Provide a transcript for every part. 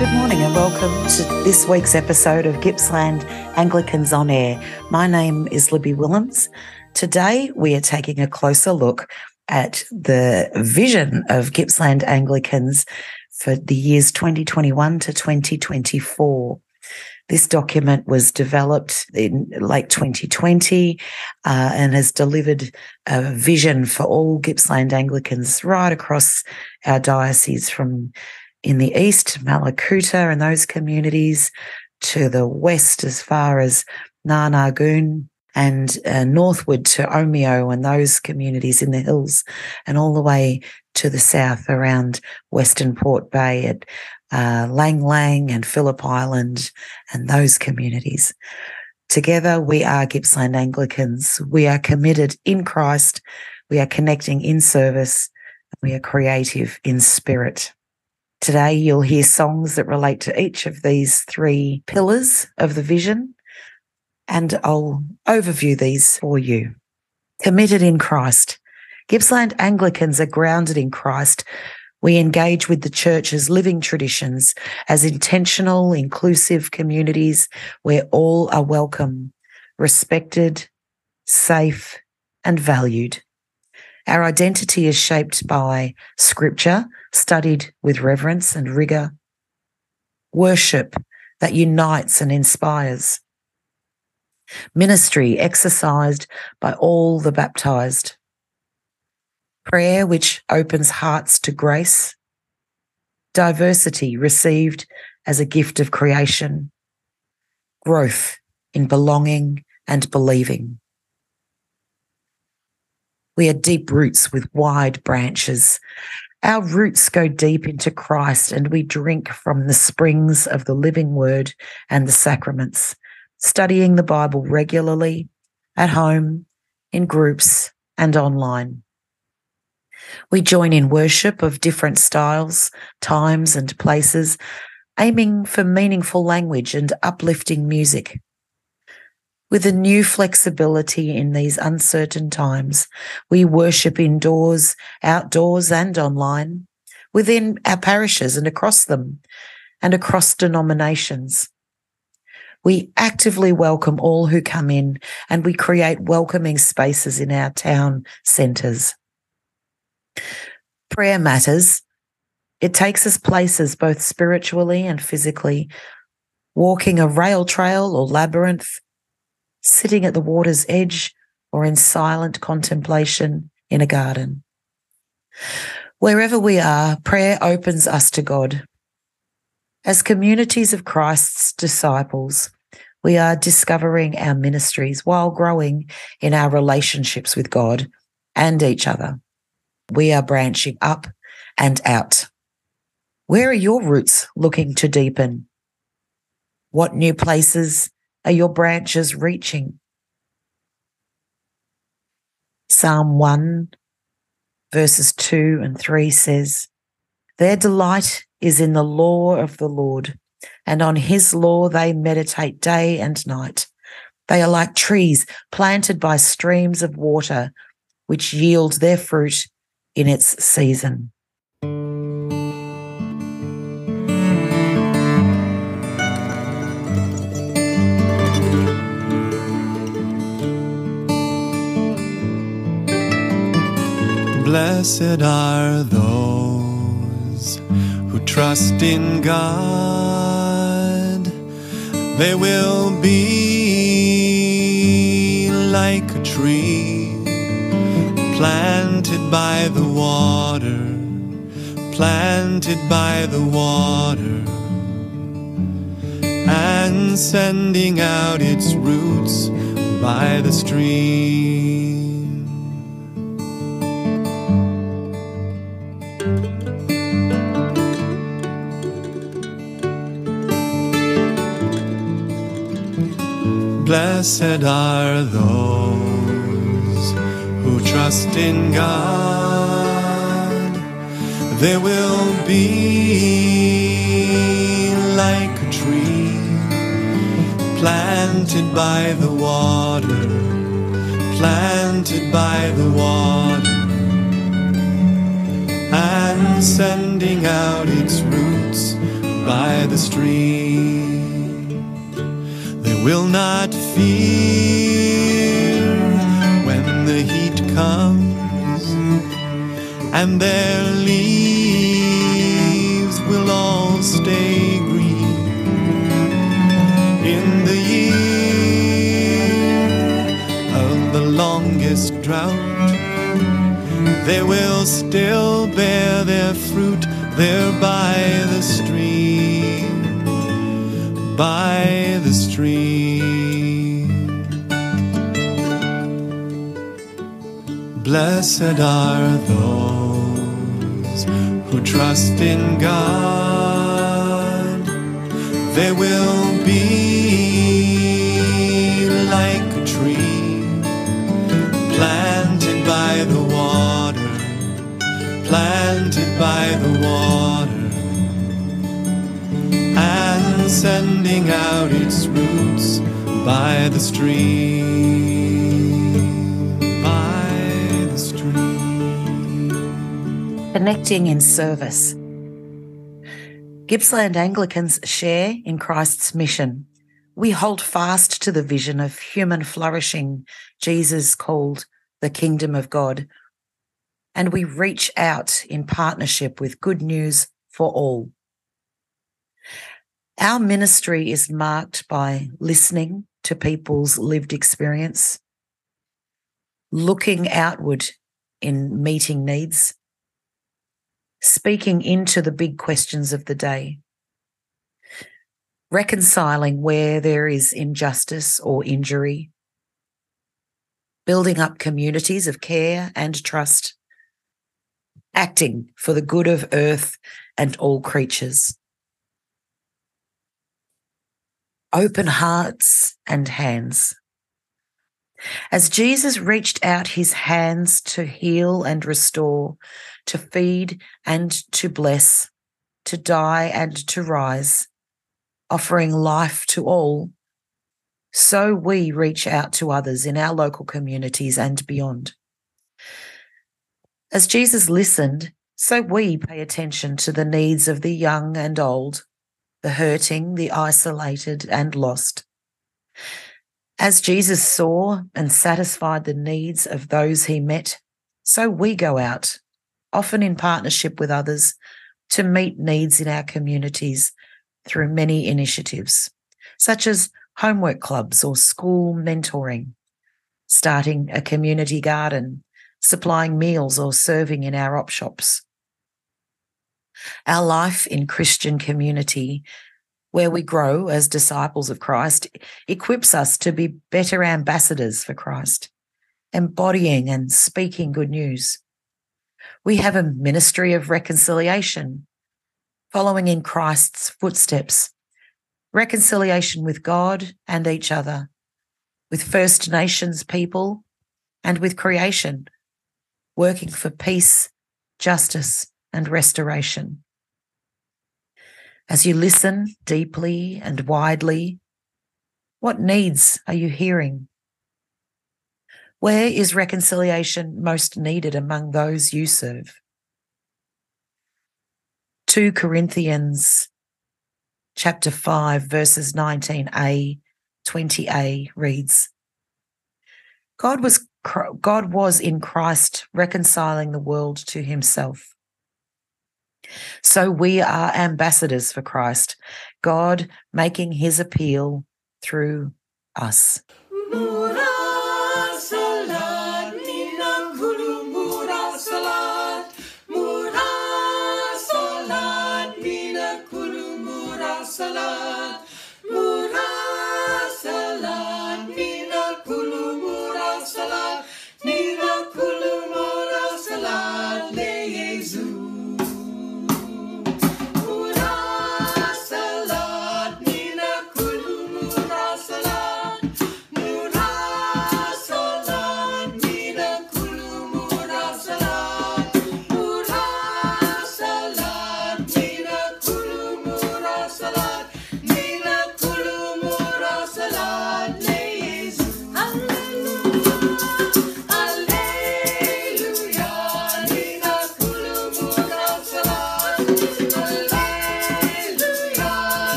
Good morning and welcome to this week's episode of Gippsland Anglicans on Air. My name is Libby Willems. Today we are taking a closer look at the vision of Gippsland Anglicans for the years 2021 to 2024. This document was developed in late 2020 uh, and has delivered a vision for all Gippsland Anglicans right across our diocese from in the east, Mallacoota and those communities, to the west as far as Nar Nar Goon and uh, northward to Omeo and those communities in the hills, and all the way to the south around Western Port Bay at uh, Lang Lang and Phillip Island and those communities. Together, we are Gippsland Anglicans. We are committed in Christ. We are connecting in service. We are creative in spirit. Today, you'll hear songs that relate to each of these three pillars of the vision, and I'll overview these for you. Committed in Christ. Gippsland Anglicans are grounded in Christ we engage with the church's living traditions as intentional, inclusive communities where all are welcome, respected, safe, and valued. Our identity is shaped by scripture, studied with reverence and rigor, worship that unites and inspires, ministry exercised by all the baptized, prayer which opens hearts to grace, diversity received as a gift of creation, growth in belonging and believing. We are deep roots with wide branches. Our roots go deep into Christ and we drink from the springs of the living word and the sacraments, studying the Bible regularly at home, in groups, and online. We join in worship of different styles, times, and places, aiming for meaningful language and uplifting music. With a new flexibility in these uncertain times, we worship indoors, outdoors, and online, within our parishes and across them, and across denominations. We actively welcome all who come in and we create welcoming spaces in our town centres. Prayer matters. It takes us places both spiritually and physically, walking a rail trail or labyrinth, sitting at the water's edge, or in silent contemplation in a garden. Wherever we are, prayer opens us to God. As communities of Christ's disciples, we are discovering our ministries while growing in our relationships with God and each other we are branching up and out. Where are your roots looking to deepen? What new places are your branches reaching? Psalm 1, verses 2 and 3 says, Their delight is in the law of the Lord, and on his law they meditate day and night. They are like trees planted by streams of water, which yield their fruit in its season. Blessed are those who trust in God. They will be like a tree planted by the water, planted by the water, and sending out its roots by the stream. Blessed are those who trust in God, They will be like a tree planted by the water, planted by the water, and sending out its roots by the stream. Will not fear when the heat comes, and their leaves will all stay green in the year of the longest drought. They will still bear their fruit there by the stream, by the stream. Blessed are those who trust in God. They will be like a tree planted by the water, planted by the water, sending out its roots by the stream, by the stream. Connecting in service. Gippsland Anglicans share in Christ's mission. We hold fast to the vision of human flourishing Jesus called the kingdom of God. And we reach out in partnership with good news for all. Our ministry is marked by listening to people's lived experience, looking outward in meeting needs, speaking into the big questions of the day, reconciling where there is injustice or injury, building up communities of care and trust, acting for the good of earth and all creatures. Open hearts and hands. As Jesus reached out his hands to heal and restore, to feed and to bless, to die and to rise, offering life to all, so we reach out to others in our local communities and beyond. As Jesus listened, so we pay attention to the needs of the young and old, the hurting, the isolated, and lost. As Jesus saw and satisfied the needs of those he met, so we go out, often in partnership with others, to meet needs in our communities through many initiatives, such as homework clubs or school mentoring, starting a community garden, supplying meals or serving in our op shops. Our life in Christian community, where we grow as disciples of Christ, equips us to be better ambassadors for Christ, embodying and speaking good news. We have a ministry of reconciliation, following in Christ's footsteps, reconciliation with God and each other, with First Nations people, and with creation, working for peace, justice, and restoration. As you listen deeply and widely, what needs are you hearing? Where is reconciliation most needed among those you serve? 2 Corinthians chapter 5 verses 19a 20a reads God was God was in Christ reconciling the world to himself. So we are ambassadors for Christ, God making his appeal through us.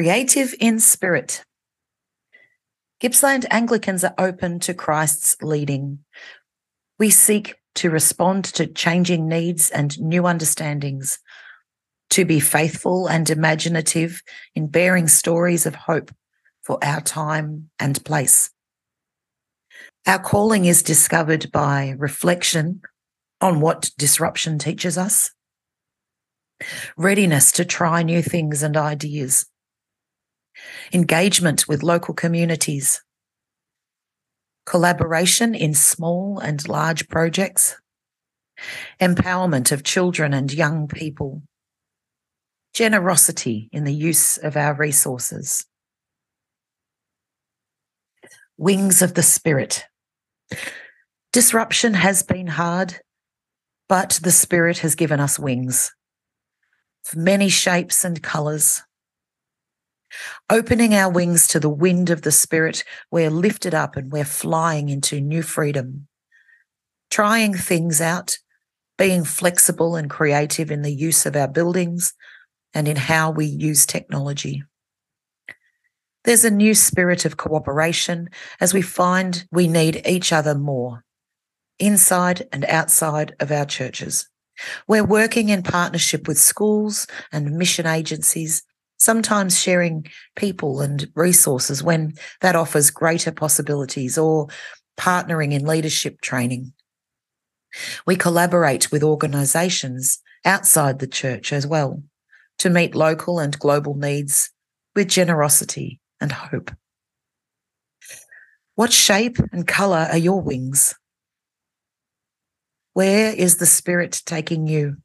Creative in spirit. Gippsland Anglicans are open to Christ's leading. We seek to respond to changing needs and new understandings, to be faithful and imaginative in bearing stories of hope for our time and place. Our calling is discovered by reflection on what disruption teaches us, readiness to try new things and ideas, engagement with local communities, collaboration in small and large projects, empowerment of children and young people, generosity in the use of our resources, wings of the spirit. Disruption has been hard, but the spirit has given us wings many shapes and colours. Opening our wings to the wind of the Spirit, we're lifted up and we're flying into new freedom. Trying things out, being flexible and creative in the use of our buildings and in how we use technology. There's a new spirit of cooperation as we find we need each other more, inside and outside of our churches. We're working in partnership with schools and mission agencies sometimes sharing people and resources when that offers greater possibilities or partnering in leadership training. We collaborate with organisations outside the church as well to meet local and global needs with generosity and hope. What shape and colour are your wings? Where is the Spirit taking you?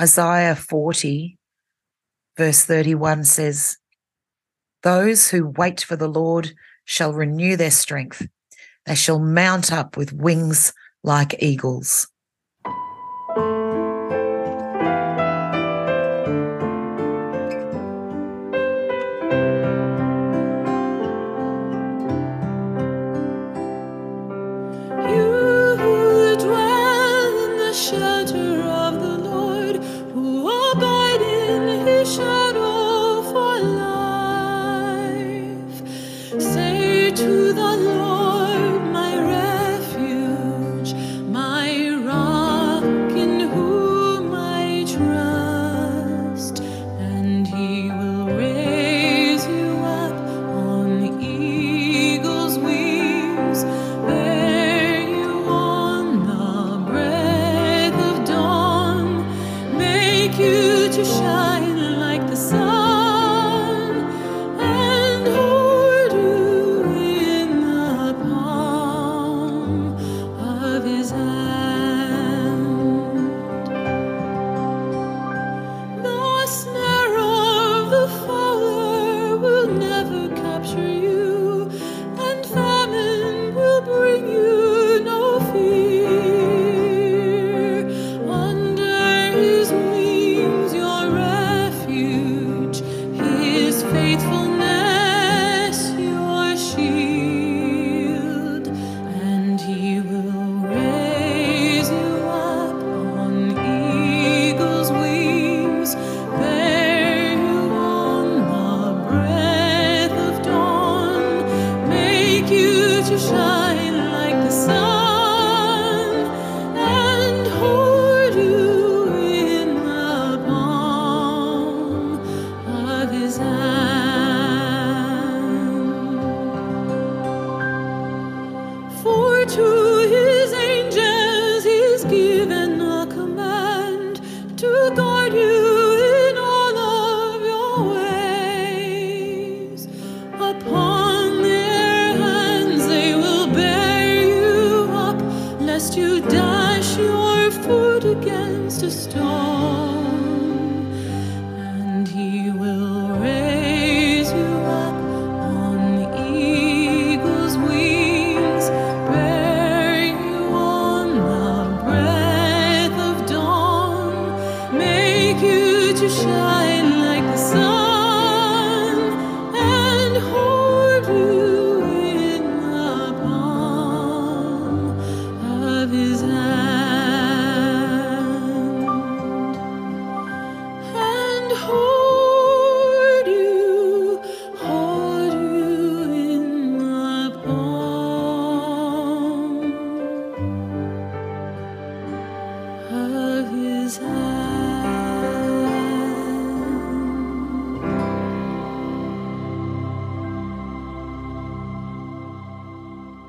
Isaiah 40 verse 31 says, Those who wait for the Lord shall renew their strength. They shall mount up with wings like eagles. To the stone.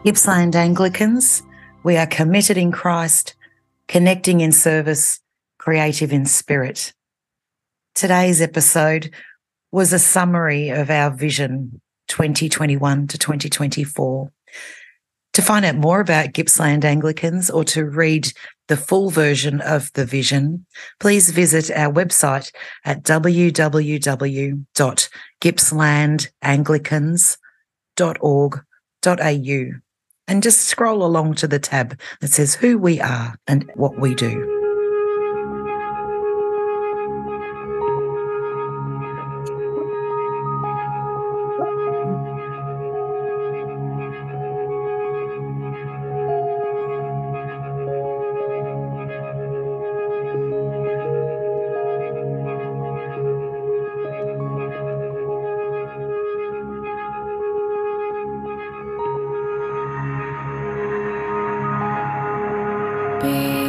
Gippsland Anglicans, we are committed in Christ, connecting in service, creative in spirit. Today's episode was a summary of our vision 2021 to 2024. To find out more about Gippsland Anglicans or to read the full version of the vision, please visit our website at www.gippslandanglicans.org.au and just scroll along to the tab that says who we are and what we do. be